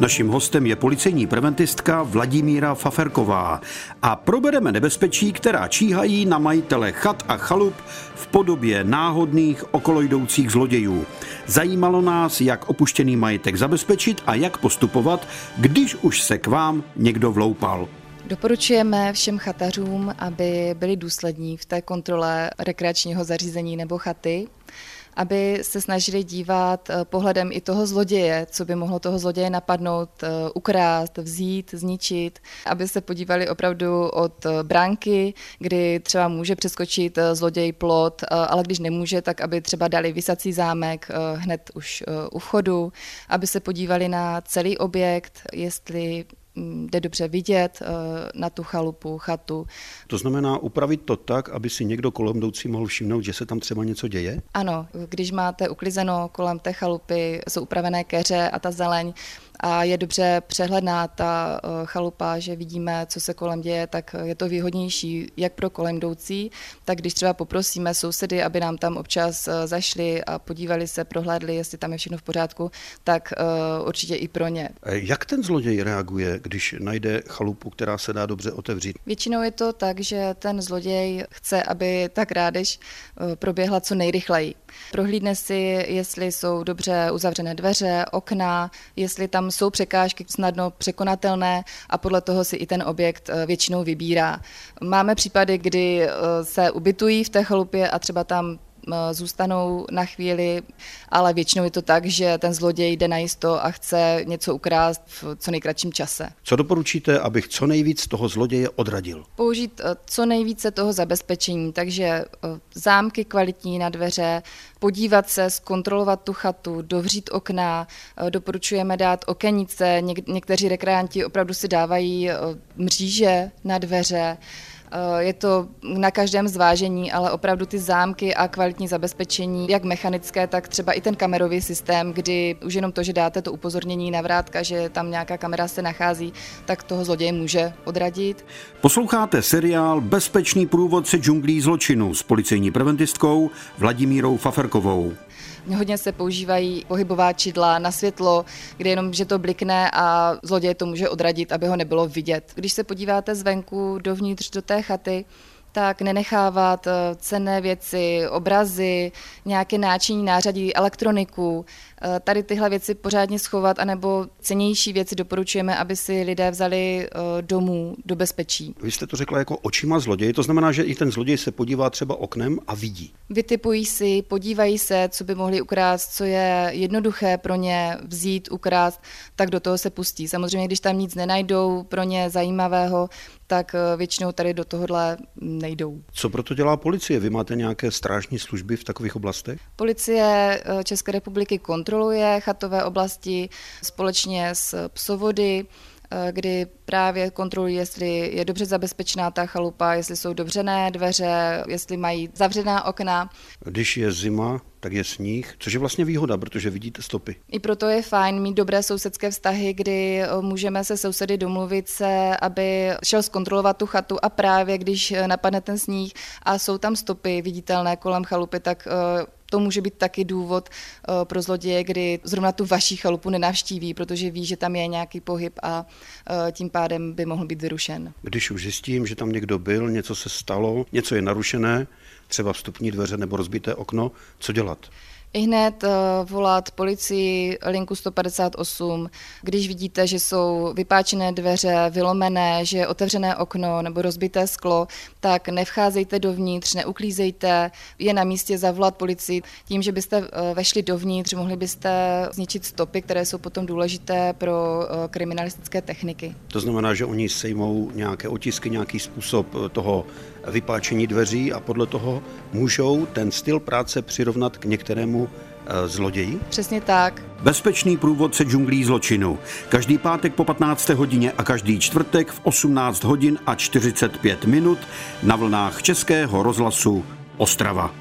Naším hostem je policejní preventistka Vladimíra Faferková a probereme nebezpečí, která číhají na majitele chat a chalup v podobě náhodných okolojdoucích zlodějů. Zajímalo nás, jak opuštěný majetek zabezpečit a jak postupovat, když už se k vám někdo vloupal. Doporučujeme všem chatařům, aby byli důslední v té kontrole rekreačního zařízení nebo chaty, aby se snažili dívat eh, pohledem i toho zloděje, co by mohlo toho zloděje napadnout, eh, ukrást, vzít, zničit, aby se podívali opravdu od eh, bránky, kdy třeba může přeskočit zloděj plot, ale když nemůže, tak aby třeba dali vysací zámek hned už u vchodu, aby se podívali na celý objekt, jestli jde dobře vidět eh, na tu chalupu, chatu. To znamená upravit to tak, aby si někdo kolem jdoucí mohl všimnout, že se tam třeba něco děje? Ano, když máte uklizeno kolem té chalupy, jsou upravené keře a ta zeleň, a je dobře přehledná ta eh, chalupa, že vidíme, co se kolem děje, tak je to výhodnější jak pro kolem jdoucí, tak když třeba poprosíme sousedy, aby nám tam občas eh, zašli a podívali se, prohlédli, jestli tam je všechno v pořádku, tak určitě i pro ně. Jak ten zloděj reaguje, když najde chalupu, která se dá dobře otevřít? Většinou je to tak, že ten zloděj chce, aby ta krádež proběhla co nejrychleji. Prohlídne si, jestli jsou dobře uzavřené dveře, okna, jestli tam jsou překážky snadno překonatelné a podle toho si i ten objekt eh, většinou vybírá. Máme případy, kdy eh, se ubytují v té chalupě a třeba tam zůstanou na chvíli, ale většinou je to tak, že ten zloděj jde na jisto a chce něco ukrást v co nejkratším čase. Co doporučíte, abych co nejvíc toho zloděje odradil? Použít eh, co nejvíce toho zabezpečení, takže eh, zámky kvalitní na dveře, podívat se, zkontrolovat tu chatu, dovřít okna, doporučujeme dát okenice, někteří rekreanti opravdu si dávají mříže na dveře, Eh, je to na každém zvážení, ale opravdu ty zámky a kvalitní zabezpečení, jak mechanické, tak třeba i ten kamerový systém, kdy už jenom to, že dáte to upozornění na vrátka, že tam nějaká kamera se nachází, tak toho zloděje může odradit. Posloucháte seriál Bezpečný průvodce džunglí zločinu s policejní preventistkou Vladimírou Faferkovou. Hodně se používají pohybová čidla na světlo, kde jenom, že to blikne a zloděj to může odradit, aby ho nebylo vidět. Když se podíváte zvenku dovnitř do té chaty, tak nenechávat eh, cenné věci, obrazy, nějaké náčiní, nářadí, elektroniku, eh, tady tyhle věci pořádně schovat, anebo cenější věci doporučujeme, aby si lidé vzali eh, domů do bezpečí. Vy jste to řekla jako očima zloděj, to znamená, že i ten zloděj se podívá třeba oknem a vidí. Vytipují si, podívají se, co by mohli ukrást, co je jednoduché pro ně vzít, ukrást, tak do toho se pustí. Samozřejmě, když tam nic nenajdou pro ně zajímavého, tak eh, většinou tady do tohohle nejdou. Co proto dělá policie? Vy máte nějaké strážní služby v takových oblastech? Policie eh, České republiky kontroluje chatové oblasti společně s psovody, kdy právě kontrolují, jestli je dobře zabezpečená ta chalupa, jestli jsou dobřené dveře, jestli mají zavřená okna. Když je zima, tak je sníh, což je vlastně výhoda, protože vidíte stopy. I proto je fajn mít dobré sousedské vztahy, kdy eh, můžeme se sousedy domluvit se, aby šel zkontrolovat tu chatu a právě když eh, napadne ten sníh a jsou tam stopy viditelné kolem chalupy, tak eh, to může být taky důvod pro zloděje, kdy zrovna tu vaší chalupu nenavštíví, protože ví, že tam je nějaký pohyb a tím pádem by mohl být vyrušen. Když už zjistím, že tam někdo byl, něco se stalo, něco je narušené, třeba vstupní dveře nebo rozbité okno, co dělat? I hned eh, volat policii linku 158, když vidíte, že jsou vypáčené dveře, vylomené, že je otevřené okno nebo rozbité sklo, tak nevcházejte dovnitř, neuklízejte, je na místě zavolat policii. Tím, že byste eh, vešli dovnitř, mohli byste zničit stopy, které jsou potom důležité pro eh, kriminalistické techniky. To znamená, že oni sejmou nějaké otisky, nějaký způsob toho vypáčení dveří a podle toho můžou ten styl práce přirovnat k některému eh, zloději? Přesně tak. Bezpečný průvodce džunglí zločinu. Každý pátek po 15. hodině a každý čtvrtek v 18 hodin a 45 minut na vlnách Českého rozhlasu Ostrava.